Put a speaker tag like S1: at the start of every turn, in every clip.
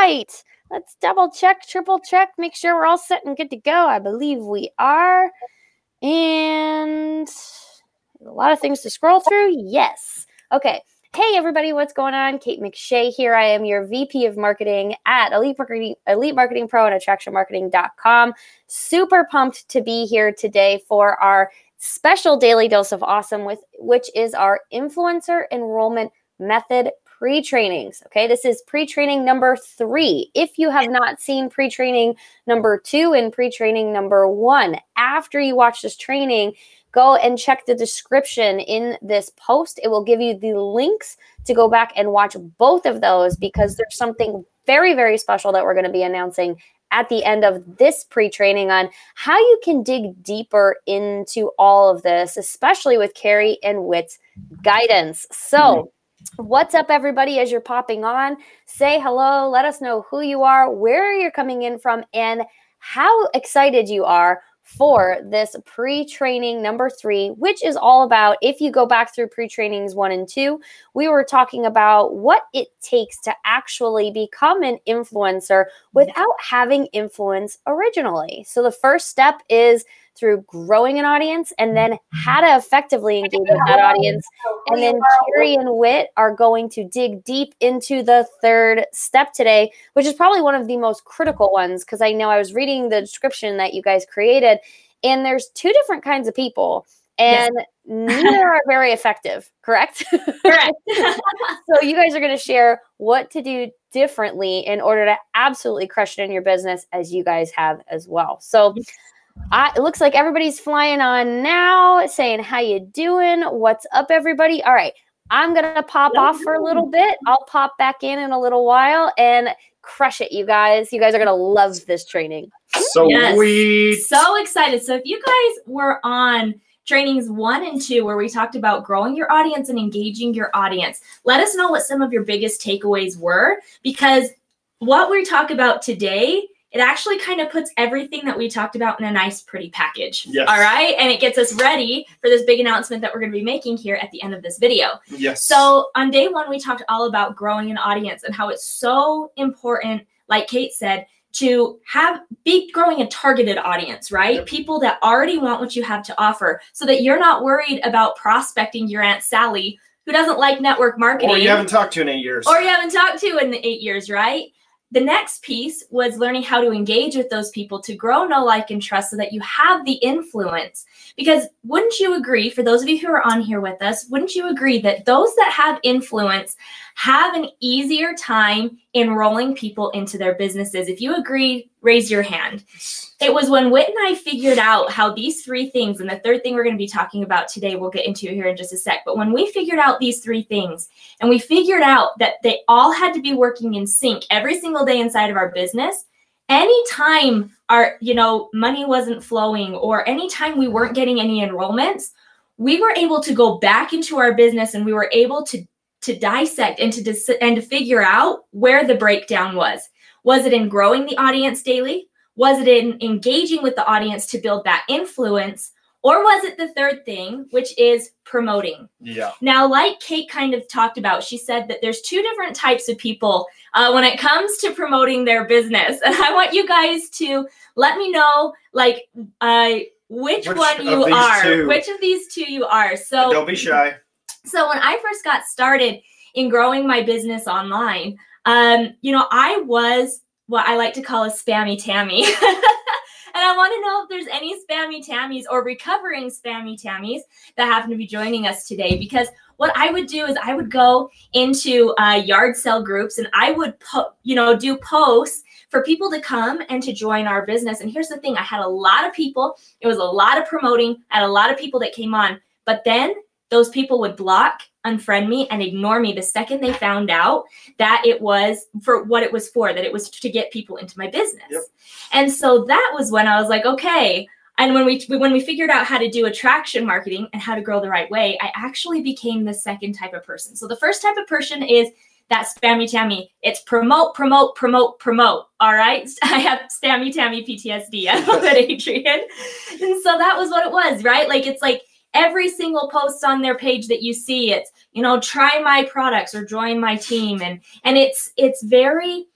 S1: right. Let's double check, triple check, make sure we're all set and good to go. I believe we are. And a lot of things to scroll through. Yes. Okay. Hey everybody, what's going on? Kate McShay here. I am your VP of Marketing at Elite Marketing, Elite Marketing Pro and AttractionMarketing.com. Super pumped to be here today for our special daily dose of awesome with which is our influencer enrollment method pre-trainings. Okay, this is pre-training number three. If you have not seen pre-training number two and pre-training number one, after you watch this training, go and check the description in this post. It will give you the links to go back and watch both of those because there's something very, very special that we're going to be announcing at the end of this pre training on how you can dig deeper into all of this, especially with Carrie and Whit's guidance. So, mm-hmm. What's up, everybody? As you're popping on, say hello. Let us know who you are, where you're coming in from, and how excited you are for this pre training number three, which is all about if you go back through pre trainings one and two, we were talking about what it takes to actually become an influencer without having influence originally. So the first step is through growing an audience and then how to effectively engage with that audience. And then Carrie and Whit are going to dig deep into the third step today, which is probably one of the most critical ones because I know I was reading the description that you guys created, and there's two different kinds of people. And yes. neither are very effective, correct?
S2: Correct.
S1: so, you guys are going to share what to do differently in order to absolutely crush it in your business as you guys have as well. So, I, it looks like everybody's flying on now, saying how you doing? What's up, everybody? All right, I'm gonna pop off for a little bit. I'll pop back in in a little while and crush it, you guys. You guys are gonna love this training.
S3: So yes. we
S2: so excited. So if you guys were on trainings one and two, where we talked about growing your audience and engaging your audience, let us know what some of your biggest takeaways were because what we talk about today it actually kind of puts everything that we talked about in a nice, pretty package.
S3: Yes.
S2: All right. And it gets us ready for this big announcement that we're going to be making here at the end of this video.
S3: Yes.
S2: So, on day one, we talked all about growing an audience and how it's so important, like Kate said, to have be growing a targeted audience, right? Yep. People that already want what you have to offer so that you're not worried about prospecting your Aunt Sally who doesn't like network marketing.
S3: Or you haven't talked to in eight years.
S2: Or you haven't talked to in eight years, right? The next piece was learning how to engage with those people to grow, know, like, and trust so that you have the influence. Because wouldn't you agree, for those of you who are on here with us, wouldn't you agree that those that have influence have an easier time enrolling people into their businesses? If you agree, raise your hand. It was when Whit and I figured out how these three things, and the third thing we're going to be talking about today, we'll get into here in just a sec. But when we figured out these three things, and we figured out that they all had to be working in sync every single day inside of our business, anytime our you know money wasn't flowing or anytime we weren't getting any enrollments we were able to go back into our business and we were able to to dissect and to dis- and to figure out where the breakdown was was it in growing the audience daily was it in engaging with the audience to build that influence? Or was it the third thing, which is promoting?
S3: Yeah.
S2: Now, like Kate kind of talked about, she said that there's two different types of people uh, when it comes to promoting their business. And I want you guys to let me know, like, uh, which, which one you are, two? which of these two you are. So
S3: don't be shy.
S2: So when I first got started in growing my business online, um, you know, I was what I like to call a spammy Tammy. and I want to know if there's any spammy Tammies or recovering spammy Tammies that happen to be joining us today. Because what I would do is I would go into uh, yard sale groups and I would, po- you know, do posts for people to come and to join our business. And here's the thing: I had a lot of people. It was a lot of promoting. I had a lot of people that came on, but then those people would block unfriend me and ignore me the second they found out that it was for what it was for, that it was to get people into my business. Yep. And so that was when I was like, okay. And when we when we figured out how to do attraction marketing and how to grow the right way, I actually became the second type of person. So the first type of person is that spammy tammy. It's promote, promote, promote, promote. All right. I have spammy tammy PTSD. I love it, Adrian. And so that was what it was, right? Like it's like every single post on their page that you see it's you know try my products or join my team and and it's it's very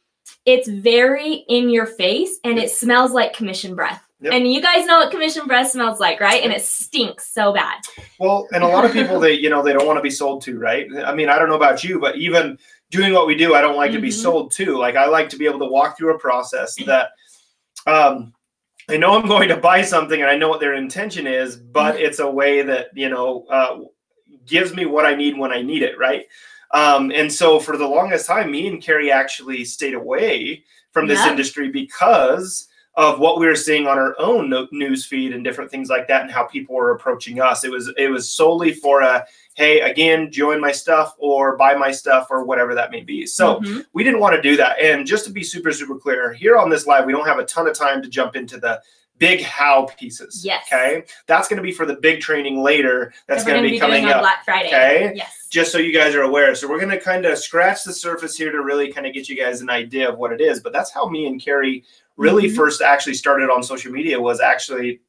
S2: It's very in your face and it smells like commission breath.
S3: Yep.
S2: And you guys know what commission breath smells like, right? And it stinks so bad.
S3: Well, and a lot of people they you know they don't want to be sold to, right? I mean, I don't know about you, but even doing what we do, I don't like to be
S2: Mhm.
S3: sold to. Like I like to be able to walk through a process that um I know I'm going to buy something and I know what their intention is, but it's a way that, you know, uh, gives me what I need when I need it, right? Um, and so for the longest time, me and Carrie actually stayed away from this
S2: Yep.
S3: industry because of what we were seeing on our own news feed and different things like that and how people were approaching us. It was it was solely for a hey, again, join my stuff or buy my stuff or whatever that may be. So
S2: Mhm.
S3: we didn't want to do that. And just to be super, super clear, here on this live, we don't have a ton of time to jump into the big how pieces.
S2: Yes.
S3: Okay. That's going to be for the big training later. That's going to
S2: gonna
S3: be coming up.
S2: Black Friday.
S3: Okay.
S2: Yes.
S3: Just so you guys are aware. So we're going to kind of scratch the surface here to really kind of get you guys an idea of what it is. But that's how me and Carrie really
S2: Mhm.
S3: first actually started on social media was actually,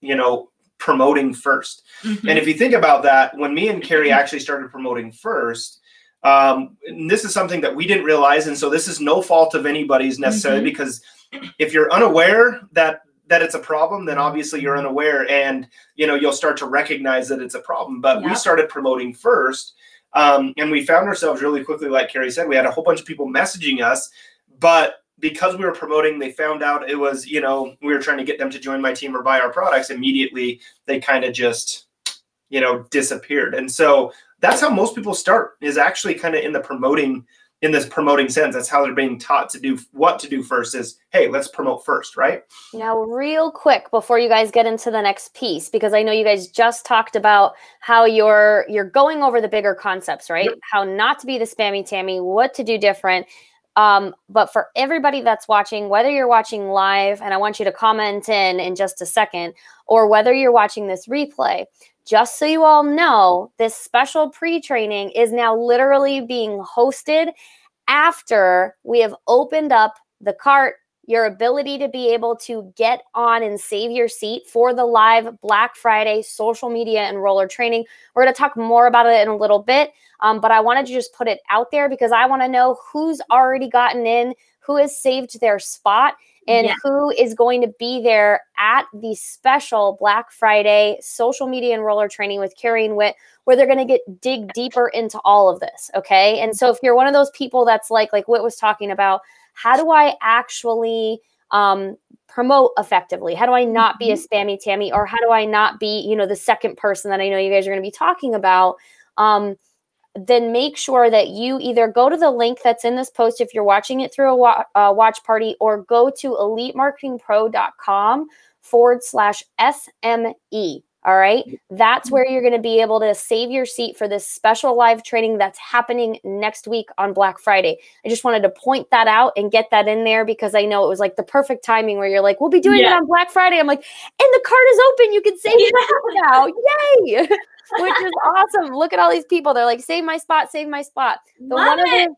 S3: you know, promoting first.
S2: Mhm.
S3: And if you think about that, when me and Carrie actually started promoting first, um, and this is something that we didn't realize, and so this is no fault of anybody's necessarily
S2: Mhm.
S3: because if you're unaware that that it's a problem, then obviously you're unaware, and you know you'll start to recognize that it's a problem. But we started promoting first, um, and we found ourselves really quickly, like Carrie said, we had a whole bunch of people messaging us, but because we were promoting, they found out it was, you know, we were trying to get them to join my team or buy our products. Immediately, they kind of just, you know, disappeared. And so that's how most people start is actually kind of in the promoting, in this promoting sense. That's how they're being taught to do what to do first is, hey, let's promote first, right?
S1: Now, real quick before you guys get into the next piece, because I know you guys just talked about how you're you're going over the bigger concepts, right?
S3: Yep.
S1: How not to be the spammy tammy, what to do different. Um, but for everybody that's watching, whether you're watching live, and I want you to comment in in just a second, or whether you're watching this replay, just so you all know, this special pre-training is now literally being hosted after we have opened up the cart your ability to be able to get on and save your seat for the live Black Friday social media enroller training. We're going to talk more about it in a little bit, um, but I wanted to just put it out there because I want to know who's already gotten in, who has saved their spot, and
S2: Yeah.
S1: who is going to be there at the special Black Friday social media enroller training with Carrie and Witt, where they're going to get dig deeper into all of this. Okay. And so if you're one of those people that's like, like Wit was talking about, how do I actually um, promote effectively? How do I not be a spammy Tammy, or how do I not be, you know, the second person that I know you guys are going to be talking about? Um, then make sure that you either go to the link that's in this post if you're watching it through a wa- uh, watch party, or go to elitemarketingpro.com forward slash SME. All right. That's mm-hmm. where you're going to be able to save your seat for this special live training that's happening next week on Black Friday. I just wanted to point that out and get that in there because I know it was like the perfect timing where you're like, we'll be doing it on Black Friday. I'm like, and the card is open. You can save your
S2: Yeah.
S1: now. Yay. Which is awesome. Look at all these people. They're like, save my spot, save my spot. The
S2: Love
S1: one
S2: it.
S1: other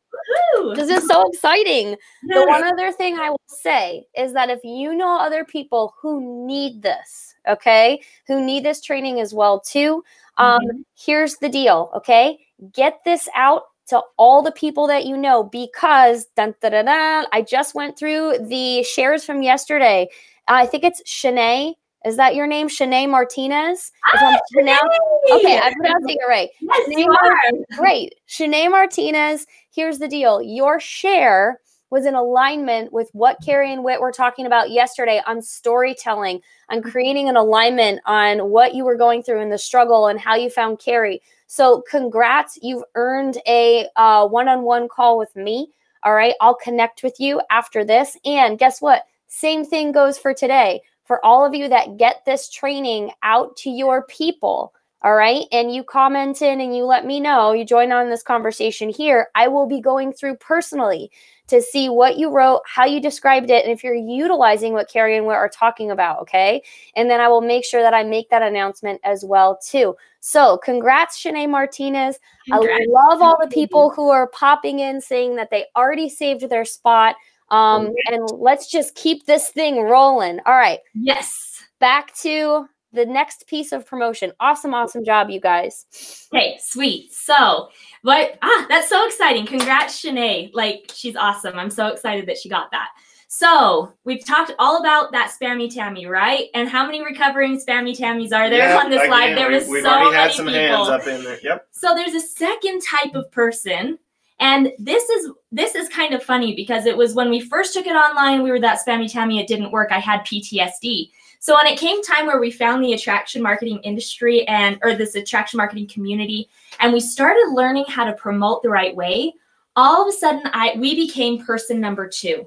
S1: this is so exciting. The one other thing I will say is that if you know other people who need this, okay, who need this training as well too, um,
S2: Mhm.
S1: here's the deal, okay? Get this out to all the people that you know because dun, dun, dun, I just went through the shares from yesterday. I think it's Shanae. Is that your name, Shanae Martinez? I'm
S2: Ah,
S1: okay, I'm pronouncing it right.
S2: Yes,
S1: Shanae
S2: you are.
S1: Great. Shanae Martinez, here's the deal. Your share was in alignment with what Carrie and Witt were talking about yesterday on storytelling, on creating an alignment on what you were going through in the struggle and how you found Carrie. So, congrats. You've earned a one on one call with me. All right. I'll connect with you after this. And guess what? Same thing goes for today. For all of you that get this training out to your people, all right, and you comment in and you let me know, you join on this conversation here, I will be going through personally to see what you wrote, how you described it, and if you're utilizing what Carrie and Witt are talking about, okay? And then I will make sure that I make that announcement as well, too. So, congrats, Shanae Martinez.
S2: Congrats.
S1: I love all the people who are popping in saying that they already saved their spot. Um, and let's just keep this thing rolling. All right,
S2: Yes.
S1: back to the next piece of promotion. Awesome, awesome job, you guys.
S2: Okay, sweet. So, what? Ah, that's so exciting. Congrats, Shanae. Like, she's awesome. I'm so excited that she got that. So, we've talked all about that spammy Tammy, right? And how many recovering spammy Tammies are there
S3: Yeah,
S2: on this
S3: again,
S2: live? There
S3: we-
S2: was
S3: we've
S2: so
S3: already
S2: many
S3: had some
S2: people.
S3: hands up in there. Yep.
S2: So there's a second type of person and this is this is kind of funny because it was when we first took it online we were that spammy tammy it didn't work i had ptsd so when it came time where we found the attraction marketing industry and or this attraction marketing community and we started learning how to promote the right way all of a sudden i we became person number two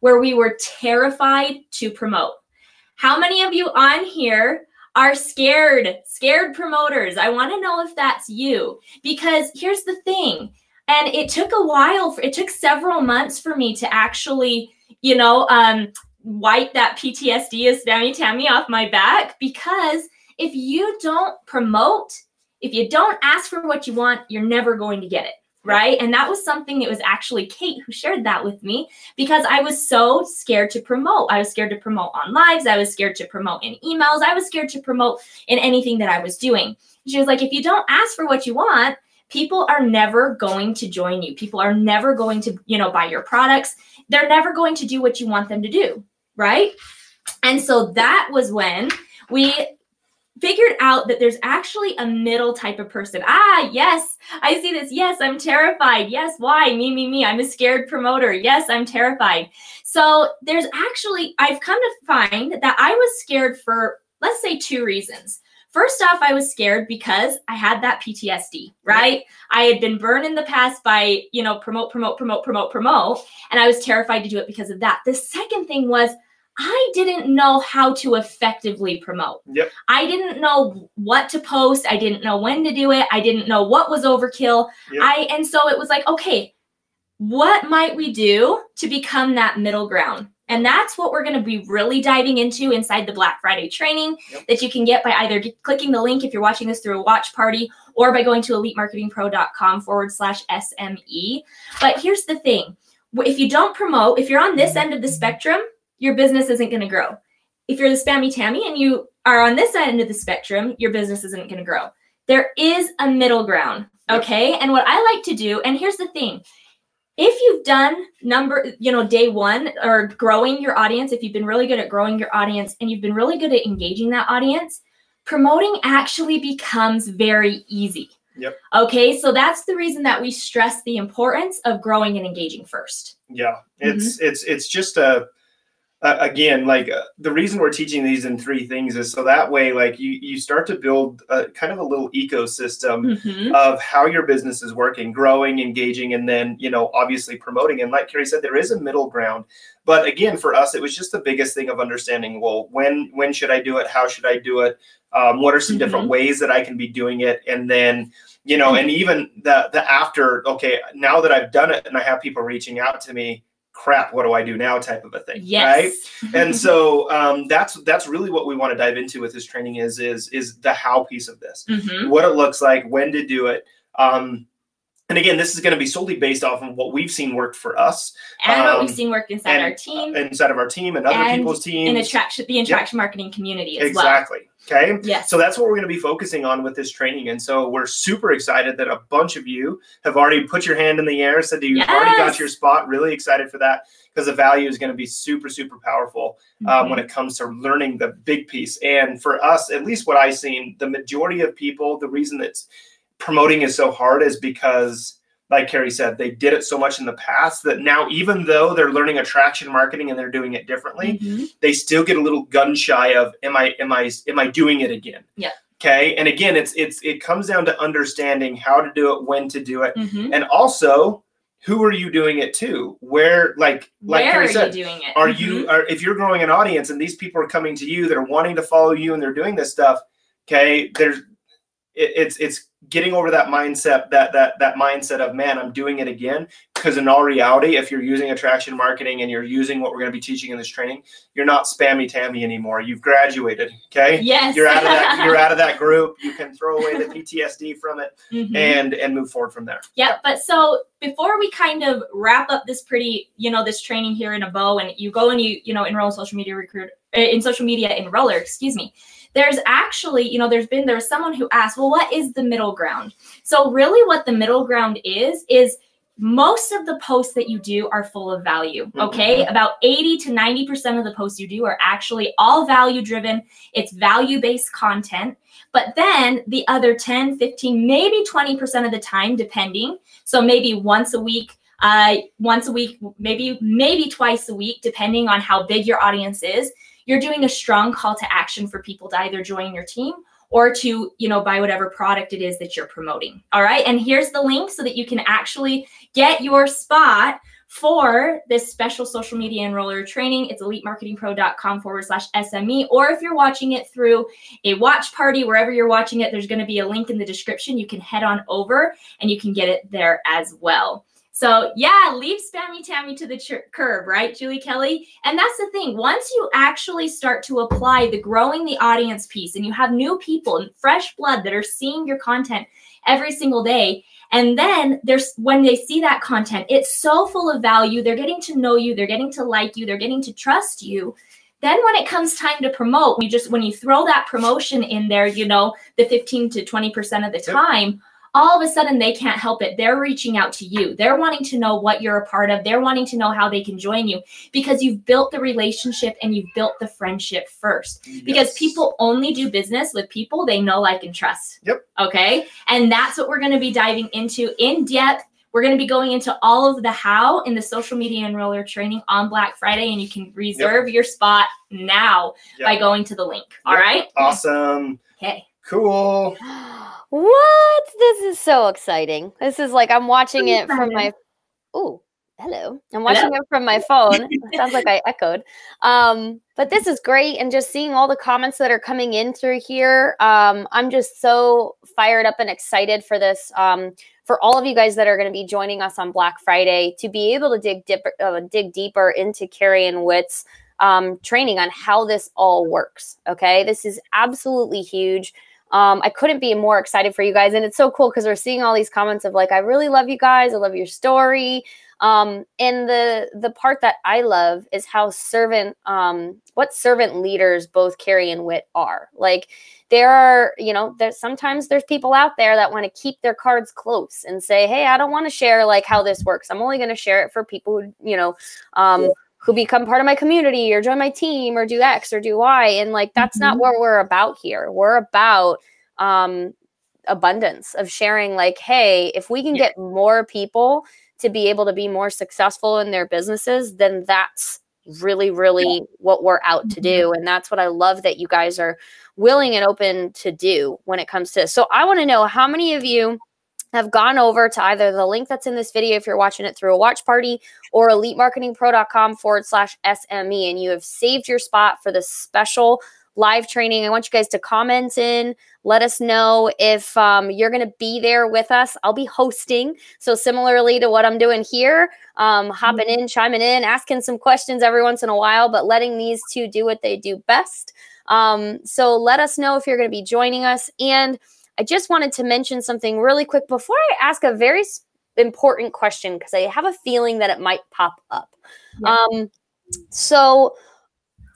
S2: where we were terrified to promote how many of you on here are scared, scared promoters. I want to know if that's you because here's the thing. And it took a while, for, it took several months for me to actually, you know, um, wipe that PTSD of tammy Tammy off my back because if you don't promote, if you don't ask for what you want, you're never going to get it. Right. And that was something that was actually Kate who shared that with me because I was so scared to promote. I was scared to promote on lives. I was scared to promote in emails. I was scared to promote in anything that I was doing. She was like, if you don't ask for what you want, people are never going to join you. People are never going to, you know, buy your products. They're never going to do what you want them to do. Right. And so that was when we figured out that there's actually a middle type of person. Ah, yes, I see this. Yes, I'm terrified. Yes, why? Me, me, me. I'm a scared promoter. Yes, I'm terrified. So there's actually, I've come to find that I was scared for, let's say, two reasons. First off, I was scared because I had that PTSD, right? I had been burned in the past by, you know, promote, promote, promote, promote, promote. And I was terrified to do it because of that. The second thing was, I didn't know how to effectively promote.
S3: Yep.
S2: I didn't know what to post. I didn't know when to do it. I didn't know what was overkill.
S3: Yep.
S2: I and so it was like, okay, what might we do to become that middle ground? And that's what we're going to be really diving into inside the Black Friday training
S3: Yep.
S2: that you can get by either clicking the link if you're watching this through a watch party or by going to elitemarketingpro.com forward slash SME. But here's the thing if you don't promote, if you're on this end of the spectrum, your business isn't going to grow. If you're the spammy Tammy and you are on this end of the spectrum, your business isn't going to grow. There is a middle ground.
S3: Yep.
S2: Okay. And what I like to do, and here's the thing if you've done number, you know, day one or growing your audience, if you've been really good at growing your audience and you've been really good at engaging that audience, promoting actually becomes very easy.
S3: Yep.
S2: Okay. So that's the reason that we stress the importance of growing and engaging first.
S3: Yeah, it's mm-hmm. it's it's just a, a again like uh, the reason we're teaching these in three things is so that way like you you start to build a, kind of a little ecosystem
S2: Mhm.
S3: of how your business is working, growing, engaging, and then you know obviously promoting. And like Carrie said, there is a middle ground. But again, for us, it was just the biggest thing of understanding. Well, when when should I do it? How should I do it? Um, what are some different ways that I can be doing it? And then you know, and even the the after. Okay, now that I've done it and I have people reaching out to me, crap, what do I do now? Type of a thing, right? And so um, that's that's really what we want to dive into with this training is is is the how piece of this
S2: Mhm.
S3: what it looks like when to do it um, and again this is going to be solely based off of what we've seen work for us
S2: And what
S3: Um,
S2: we've seen work inside
S3: and,
S2: our team
S3: inside of our team and other
S2: And
S3: people's teams
S2: in attraction, the interaction marketing community as well.
S3: exactly okay
S2: Yes.
S3: so that's what we're going to be focusing on with this training and so we're super excited that a bunch of you have already put your hand in the air said that you've already got your spot really excited for that because the value is going to be super super powerful um,
S2: Mhm.
S3: when it comes to learning the big piece. And for us, at least what I've seen, the majority of people, the reason that promoting is so hard is because, like Carrie said, they did it so much in the past that now, even though they're learning attraction marketing and they're doing it differently,
S2: Mhm.
S3: they still get a little gun shy of, "Am I? Am I? Am I doing it again?"
S2: Yeah.
S3: Okay. And again, it's it's it comes down to understanding how to do it, when to do it,
S2: Mhm.
S3: and also who are you doing it to? Where, like, like
S2: Where
S3: Carrie
S2: are
S3: said,
S2: you doing it?
S3: are
S2: Mhm.
S3: you are if you're growing an audience and these people are coming to you that are wanting to follow you and they're doing this stuff okay there's it, it's it's getting over that mindset that that that mindset of man i'm doing it again because in all reality if you're using attraction marketing and you're using what we're going to be teaching in this training you're not spammy tammy anymore you've graduated okay
S2: Yes.
S3: you're out of that you're out of that group you can throw away the ptsd from it
S2: Mhm.
S3: and and move forward from there
S2: Yeah, but so before we kind of wrap up this pretty, you know, this training here in a bow, and you go and you, you know, enroll in social media recruit in social media enroller, excuse me. There's actually, you know, there's been there's someone who asked, well, what is the middle ground? So really, what the middle ground is is most of the posts that you do are full of value. Okay. Mm-hmm. About 80 to 90% of the posts you do are actually all value driven. It's value based content. But then the other 10, 15, maybe 20% of the time, depending. So maybe once a week, uh, once a week, maybe, maybe twice a week, depending on how big your audience is, you're doing a strong call to action for people to either join your team or to you know buy whatever product it is that you're promoting all right? And here's the link so that you can actually get your spot for this special social media enroller training. It's elitemarketingpro.com forward slash sme or if you're watching it through a watch party wherever you're watching it there's going to be a link in the description. You can head on over and you can get it there as well so yeah, leave spammy Tammy to the ch- curb, right, Julie Kelly? And that's the thing. Once you actually start to apply the growing the audience piece, and you have new people and fresh blood that are seeing your content every single day, and then there's when they see that content, it's so full of value. They're getting to know you, they're getting to like you, they're getting to trust you. Then when it comes time to promote, you just when you throw that promotion in there, you know, the 15 to 20% of the time. Yep all of a sudden they can't help it. They're reaching out to you. They're wanting to know what you're a part of. They're wanting to know how they can join you because you've built the relationship and you've built the friendship first. Yes. Because people only do business with people they know, like, and trust.
S3: Yep.
S2: Okay. And that's what we're going to be diving into in depth. We're going to be going into all of the how in the social media enroller training on Black Friday, and you can reserve yep. your spot now yep. by going to the link. All right.
S3: Awesome.
S2: Okay.
S3: Cool.
S1: What? This is so exciting. This is like I'm watching it from my Oh, hello. I'm watching hello. it from my phone. sounds like I echoed. Um, but this is great and just seeing all the comments that are coming in through here. Um, I'm just so fired up and excited for this. Um, for all of you guys that are going to be joining us on Black Friday to be able to dig dip, uh, dig deeper into Carrie and Witt's um, training on how this all works. Okay, this is absolutely huge. Um, I couldn't be more excited for you guys. And it's so cool because we're seeing all these comments of like, I really love you guys. I love your story. Um, and the the part that I love is how servant, um, what servant leaders both Carrie and Wit are. Like there are, you know, there's sometimes there's people out there that want to keep their cards close and say, Hey, I don't want to share like how this works. I'm only going to share it for people who, you know, um, who become part of my community or join my team or do X or do Y. And like, that's mm-hmm. not what we're about here. We're about um, abundance of sharing, like, hey, if we can yeah. get more people to be able to be more successful in their businesses, then that's really, really yeah. what we're out mm-hmm. to do. And that's what I love that you guys are willing and open to do when it comes to this. So I want to know how many of you have gone over to either the link that's in this video if you're watching it through a watch party or elitemarketingpro.com forward slash SME and you have saved your spot for the special live training. I want you guys to comment in. Let us know if um, you're going to be there with us. I'll be hosting. So, similarly to what I'm doing here, um, hopping in, chiming in, asking some questions every once in a while, but letting these two do what they do best. Um, so, let us know if you're going to be joining us. And I just wanted to mention something really quick before I ask a very important question because I have a feeling that it might pop up. Yeah. Um, so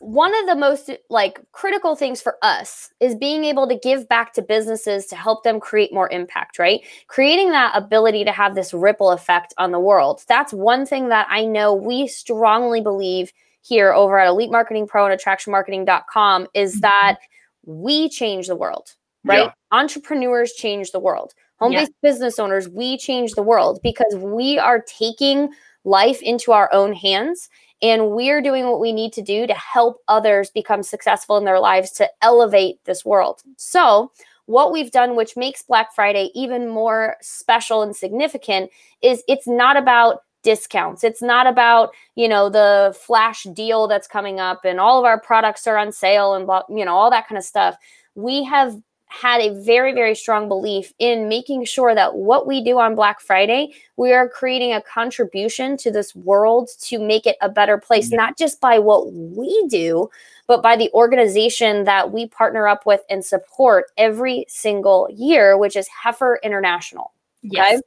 S1: one of the most like critical things for us is being able to give back to businesses to help them create more impact right creating that ability to have this ripple effect on the world that's one thing that i know we strongly believe here over at elite marketing pro and attractionmarketing.com is mm-hmm. that we change the world right? Yeah. Entrepreneurs change the world. Home based yeah. business owners, we change the world because we are taking life into our own hands and we're doing what we need to do to help others become successful in their lives to elevate this world. So, what we've done, which makes Black Friday even more special and significant, is it's not about discounts. It's not about, you know, the flash deal that's coming up and all of our products are on sale and, you know, all that kind of stuff. We have had a very, very strong belief in making sure that what we do on Black Friday, we are creating a contribution to this world to make it a better place, mm-hmm. not just by what we do, but by the organization that we partner up with and support every single year, which is Heifer International.
S2: Yes. Okay?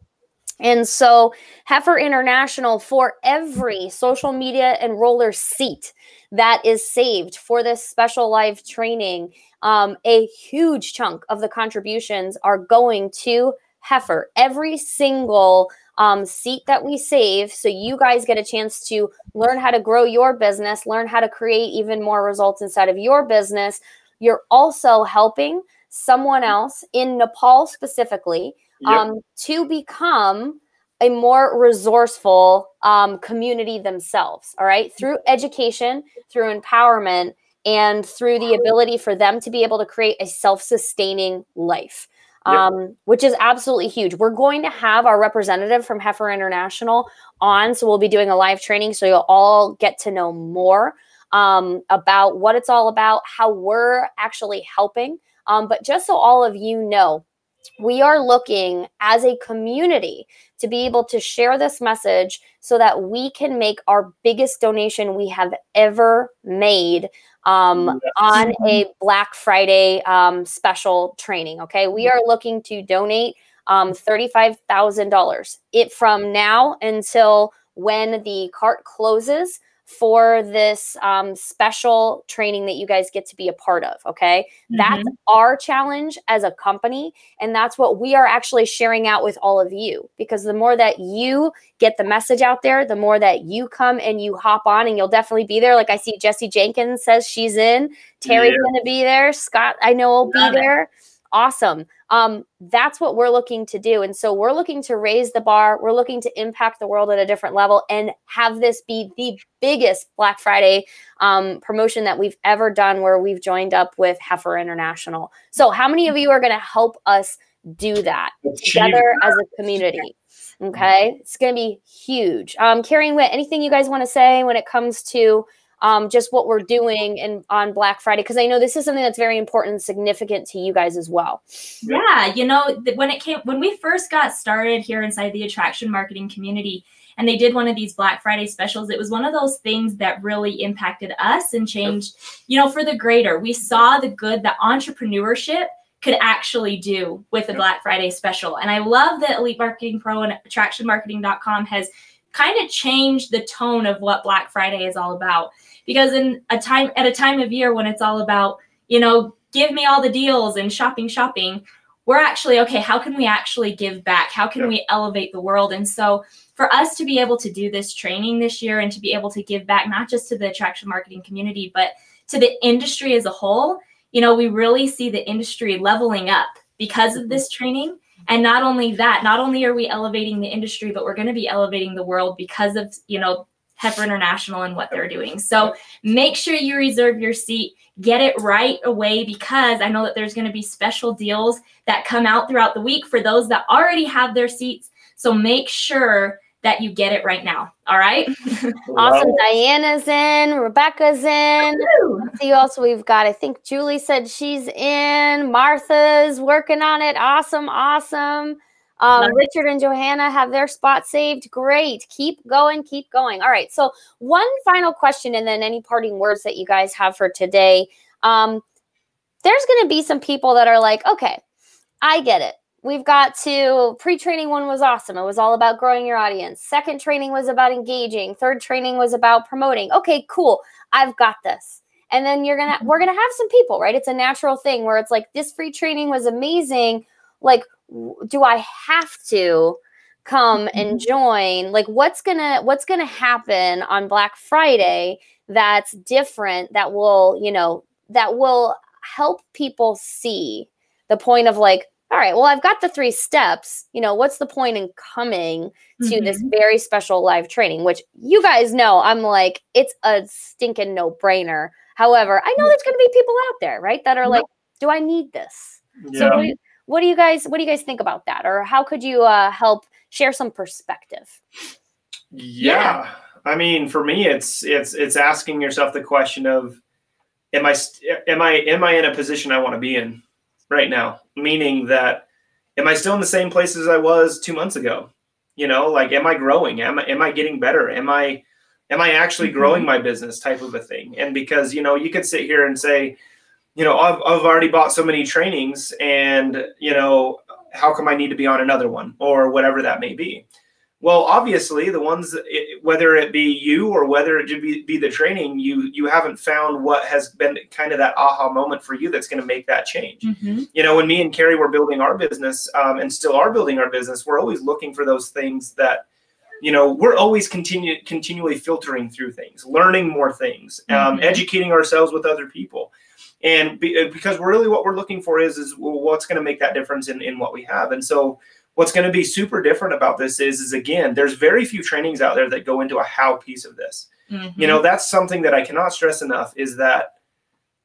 S1: And so, Heifer International, for every social media enroller seat that is saved for this special live training, um, a huge chunk of the contributions are going to Heifer. Every single um, seat that we save, so you guys get a chance to learn how to grow your business, learn how to create even more results inside of your business. You're also helping someone else in Nepal specifically yep. um, to become a more resourceful um, community themselves. All right. Through education, through empowerment, and through the ability for them to be able to create a self sustaining life. Um, yep. which is absolutely huge. We're going to have our representative from Heifer International on. So we'll be doing a live training. So you'll all get to know more um, about what it's all about, how we're actually helping. Um, but just so all of you know, we are looking as a community to be able to share this message so that we can make our biggest donation we have ever made um, on a Black Friday um, special training. Okay, we are looking to donate um, thirty-five thousand dollars. It from now until when the cart closes for this um, special training that you guys get to be a part of. Okay. Mm-hmm. That's our challenge as a company. And that's what we are actually sharing out with all of you. Because the more that you get the message out there, the more that you come and you hop on, and you'll definitely be there. Like I see Jesse Jenkins says she's in, Terry's yeah. going to be there, Scott, I know will be there. Awesome um, that's what we're looking to do. And so we're looking to raise the bar. We're looking to impact the world at a different level and have this be the biggest Black Friday um, promotion that we've ever done where we've joined up with Heifer International. So, how many of you are going to help us do that together as a community? Okay, it's going to be huge. Um, anything you guys want to say when it comes to um, just what we're doing and on Black Friday? Because I know this is something that's very important and significant to you guys as well.
S2: Yeah, you know, when it came when we first got started here inside the attraction marketing community, and they did one of these Black Friday specials, it was one of those things that really impacted us and changed, you know, for the greater. We saw the good that entrepreneurship could actually do with the Black Friday special. And I love that Elite Marketing Pro and attractionmarketing.com has kind of changed the tone of what Black Friday is all about because in a time at a time of year when it's all about you know give me all the deals and shopping shopping we're actually okay how can we actually give back? How can yeah. we elevate the world? And so for us to be able to do this training this year and to be able to give back not just to the attraction marketing community but to the industry as a whole you know we really see the industry leveling up because of mm-hmm. this training. And not only that not only are we elevating the industry but we're going to be elevating the world because of you know Heifer International and what they're doing. So make sure you reserve your seat. Get it right away because I know that there's going to be special deals that come out throughout the week for those that already have their seats. So make sure that you get it right now. All right.
S1: awesome. Diana's in, Rebecca's in. See also we've got, I think Julie said she's in, Martha's working on it. Awesome, awesome. Um, Richard and Johanna have their spot saved. Great. Keep going. Keep going. All right. So, one final question, and then any parting words that you guys have for today. Um, there's going to be some people that are like, okay, I get it. We've got to pre training one was awesome. It was all about growing your audience. Second training was about engaging. Third training was about promoting. Okay, cool. I've got this. And then you're going to, we're going to have some people, right? It's a natural thing where it's like, this free training was amazing. Like, do I have to come and mm-hmm. join? Like what's going to what's going to happen on Black Friday that's different that will, you know, that will help people see the point of like all right, well, I've got the three steps. You know, what's the point in coming to mm-hmm. this very special live training, which you guys know I'm like, it's a stinking no brainer. However, I know there's going to be people out there, right, that are like, do I need this? Yeah. So, what do you guys what do you guys think about that? Or how could you uh, help share some perspective?
S3: Yeah. yeah i mean for me it's it's it's asking yourself the question of am i am i am i in a position i want to be in right now? Meaning that am i still in the same place as i was two months ago? You know like am i growing? Am i am i getting better? Am i am i actually mm-hmm. growing my business type of a thing? And because you know you could sit here and say you know, I've, I've already bought so many trainings and, you know, how come I need to be on another one or whatever that may be? Well, obviously, the ones whether it be you or whether it be, be the training, you you haven't found what has been kind of that aha moment for you that's going to make that change.
S2: Mm-hmm.
S3: You know, when me and Carrie were building our business um, and still are building our business, we're always looking for those things that you know we're always continue continually filtering through things, learning more things, um,
S2: Mhm.
S3: educating ourselves with other people and be, because really what we're looking for is is what's going to make that difference in, in what we have and so what's going to be super different about this is is again there's very few trainings out there that go into a how piece of this
S2: Mm-hmm.
S3: you know that's something that i cannot stress enough is that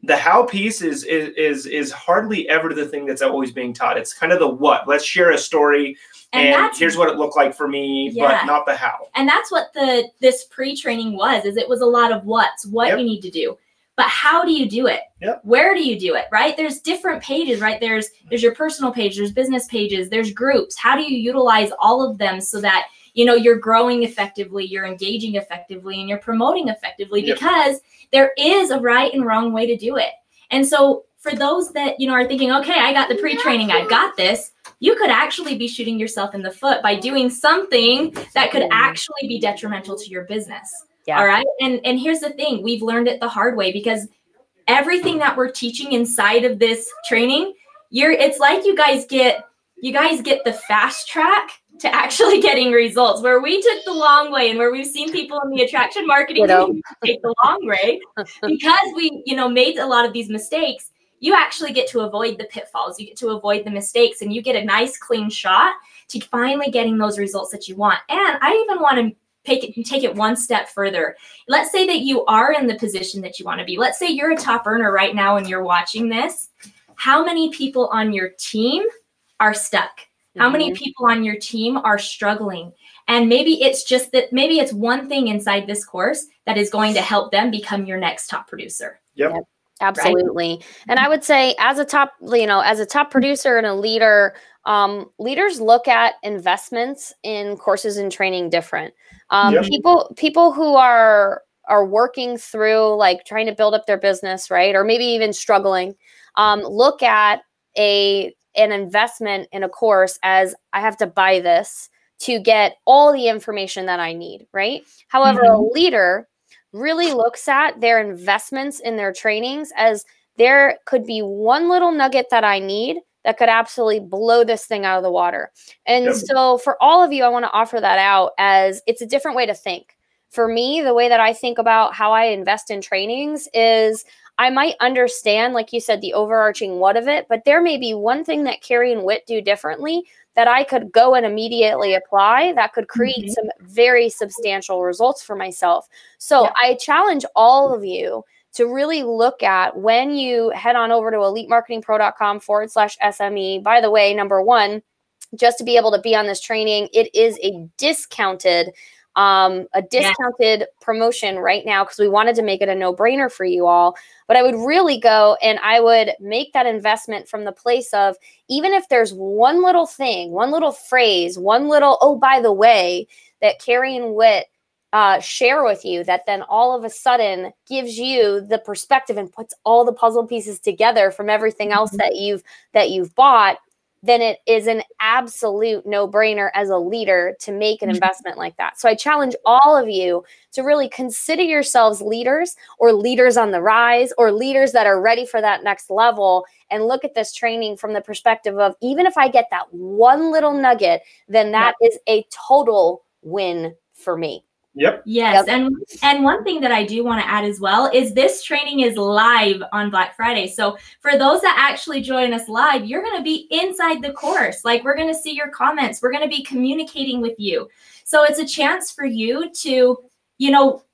S3: the how piece is is is is hardly ever the thing that's always being taught it's kind of the what let's share a story
S2: And
S3: and, here's what it looked like for me
S2: Yeah.
S3: but not the how
S2: and that's what the this pre-training was is it was a lot of what's what
S3: Yep.
S2: you need to do but how do you do it?
S3: Yep.
S2: where do you do it right? There's different pages right? There's there's your personal page there's business pages there's groups. How do you utilize all of them so that you know you're growing effectively you're engaging effectively and you're promoting effectively?
S3: Yep.
S2: because there is a right and wrong way to do it. And so for those that you know are thinking okay i got the pre-training i've got this you could actually be shooting yourself in the foot by doing something that could actually be detrimental to your business.
S1: Yeah.
S2: All right. And and here's the thing, we've learned it the hard way because everything that we're teaching inside of this training, you're it's like you guys get you guys get the fast track to actually getting results where we took the long way and where we've seen people in the attraction marketing
S1: Ditto.
S2: community take the long way because we you know made a lot of these mistakes you actually get to avoid the pitfalls you get to avoid the mistakes and you get a nice clean shot to finally getting those results that you want and i even want to take it take it one step further let's say that you are in the position that you want to be let's say you're a top earner right now and you're watching this how many people on your team are stuck how many
S1: Mhm.
S2: people on your team are struggling and maybe it's just that maybe it's one thing inside this course that is going to help them become your next top producer Yep.
S1: Absolutely. And I would say as a top, you know, as a top producer and a leader, um, leaders look at investments in courses and training different. Um,
S3: Yep.
S1: people people who are are working through like trying to build up their business, right? Or maybe even struggling, um, look at a an investment in a course as I have to buy this to get all the information that I need, right? However, a leader really looks at their investments in their trainings as there could be one little nugget that I need that could absolutely blow this thing out of the water. And
S3: Yep.
S1: so for all of you, I want to offer that out as it's a different way to think. For me, the way that I think about how I invest in trainings is I might understand, like you said, the overarching what of it, but there may be one thing that Carrie and Wit do differently that I could go and immediately apply that could create
S2: Mhm.
S1: some very substantial results for myself. So
S2: Yeah.
S1: I challenge all of you to really look at when you head on over to elitemarketingpro.com forward slash SME. By the way, number one, just to be able to be on this training, it is a discounted um a discounted promotion right now because we wanted to make it a no-brainer for you all but i would really go and i would make that investment from the place of even if there's one little thing one little phrase one little oh by the way that carrie and wit uh, share with you that then all of a sudden gives you the perspective and puts all the puzzle pieces together from everything else
S2: Mhm.
S1: that you've that you've bought then it is an absolute no-brainer as a leader to make an
S2: Mhm.
S1: investment like that so i challenge all of you to really consider yourselves leaders or leaders on the rise or leaders that are ready for that next level and look at this training from the perspective of even if i get that one little nugget then that is a total win for me
S3: Yep.
S2: Yes,
S1: Yep.
S2: and and one thing that I do want to add as well is this training is live on Black Friday. So for those that actually join us live, you're going to be inside the course. Like we're going to see your comments. We're going to be communicating with you. So it's a chance for you to, you know,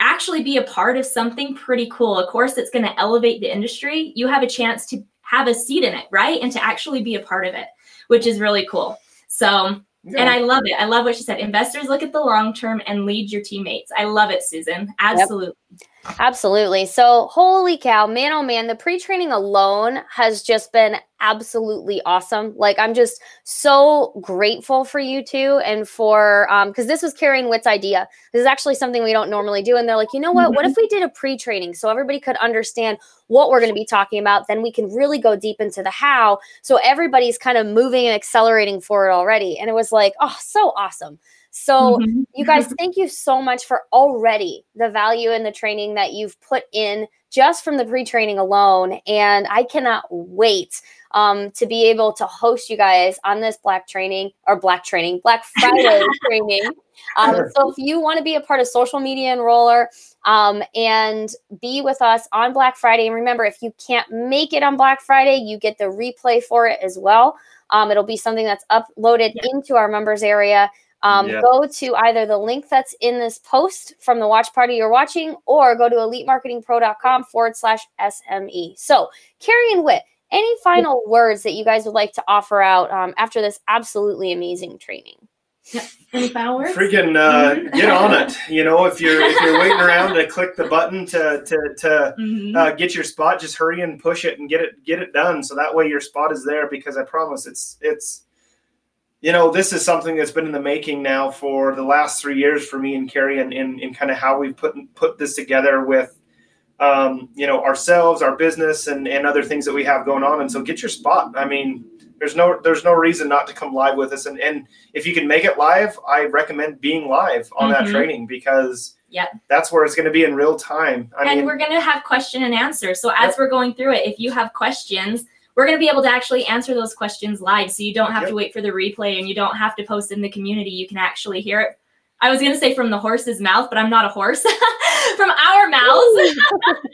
S2: actually be a part of something pretty cool. A course that's going to elevate the industry. You have a chance to have a seat in it, right? And to actually be a part of it, which is really cool. So and I love it. I love what she said. Investors look at the long term and lead your teammates. I love it, Susan. Absolutely.
S1: Absolutely. So, holy cow, man, oh man, the pre training alone has just been absolutely awesome. Like, I'm just so grateful for you two and for, um, because this was Carrie and Whit's idea. This is actually something we don't normally do. And they're like, you know what? What if we did a pre training so everybody could understand what we're going to be talking about? Then we can really go deep into the how. So, everybody's kind of moving and accelerating forward already. And it was like, oh, so awesome. So,
S2: Mhm.
S1: you guys, thank you so much for already the value in the training that you've put in just from the pre training alone. And I cannot wait um, to be able to host you guys on this Black training or Black training, Black Friday training. Um,
S3: Sure.
S1: so, if you want to be a part of Social Media Enroller um, and be with us on Black Friday, and remember, if you can't make it on Black Friday, you get the replay for it as well. Um, it'll be something that's uploaded
S2: Yeah.
S1: into our members area. Um,
S3: Yeah.
S1: Go to either the link that's in this post from the watch party you're watching, or go to elitemarketingpro.com forward slash SME. So, Carrie and Wit, any final words that you guys would like to offer out um, after this absolutely amazing training?
S2: Any final words?
S3: Freaking uh,
S2: Mhm.
S3: get on it. You know, if you're if you're waiting around to click the button to to to
S2: Mhm.
S3: uh, get your spot, just hurry and push it and get it get it done. So that way your spot is there. Because I promise, it's it's you know this is something that's been in the making now for the last three years for me and Carrie, and in, in kind of how we put put this together with um, you know ourselves, our business, and and other things that we have going on. And so get your spot. I mean. There's no there's no reason not to come live with us, and, and if you can make it live, I recommend being live on that
S2: Mhm.
S3: training because
S2: Yep.
S3: that's where it's going to be in real time. I
S2: and
S3: mean,
S2: we're going to have question and answer. So as
S3: Yep.
S2: we're going through it, if you have questions, we're going to be able to actually answer those questions live. So you don't have
S3: Yep.
S2: to wait for the replay and you don't have to post in the community. You can actually hear it. I was going to say from the horse's mouth, but I'm not a horse. from our mouths,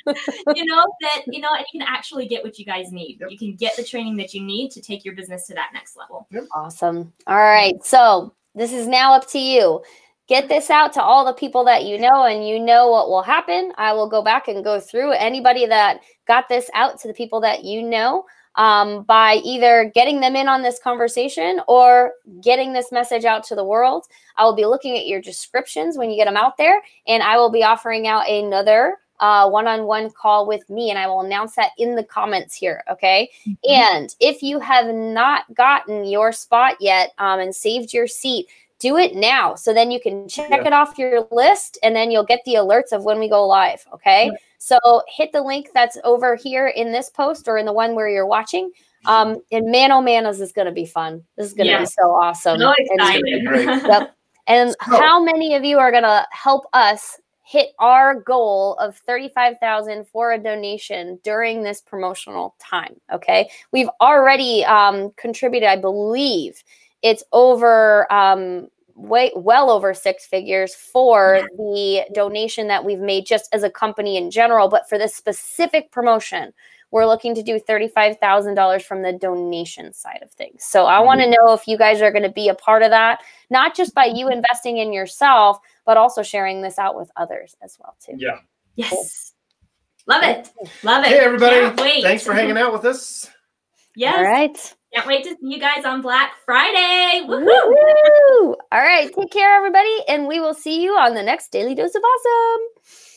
S2: you know, that, you know, and you can actually get what you guys need.
S3: Yep.
S2: You can get the training that you need to take your business to that next level.
S1: Awesome. All right. So this is now up to you. Get this out to all the people that you know, and you know what will happen. I will go back and go through anybody that got this out to the people that you know um, by either getting them in on this conversation or getting this message out to the world. I will be looking at your descriptions when you get them out there, and I will be offering out another uh, one-on-one call with me, and I will announce that in the comments here. Okay. And if you have not gotten your spot yet um, and saved your seat, do it now. So then you can check
S3: Yeah.
S1: it off your list and then you'll get the alerts of when we go live. Okay.
S3: Yeah.
S1: So hit the link that's over here in this post or in the one where you're watching. Um, and man, oh man, is this going to be fun. This is going to
S2: Yeah.
S1: be so awesome.
S2: So
S1: And-
S2: excited.
S3: great.
S1: Yep. And
S3: So-
S1: how many of you are going to help us hit our goal of 35,000 for a donation during this promotional time? Okay. We've already um, contributed, I believe it's over um, way well over six figures for the donation that we've made just as a company in general, but for this specific promotion, we're looking to do $35,000 from the donation side of things. So I want to know if you guys are going to be a part of that, not just by you investing in yourself, but also sharing this out with others as well too.
S3: yeah.
S2: yes. Love it. Love it.
S3: Hey, everybody.
S2: Can't wait.
S3: Thanks for hanging out with us.
S2: Yes.
S1: All right.
S2: Can't wait to see you guys on Black Friday. Woohoo!
S1: Woo! All right. Take care, everybody. And we will see you on the next Daily Dose of Awesome.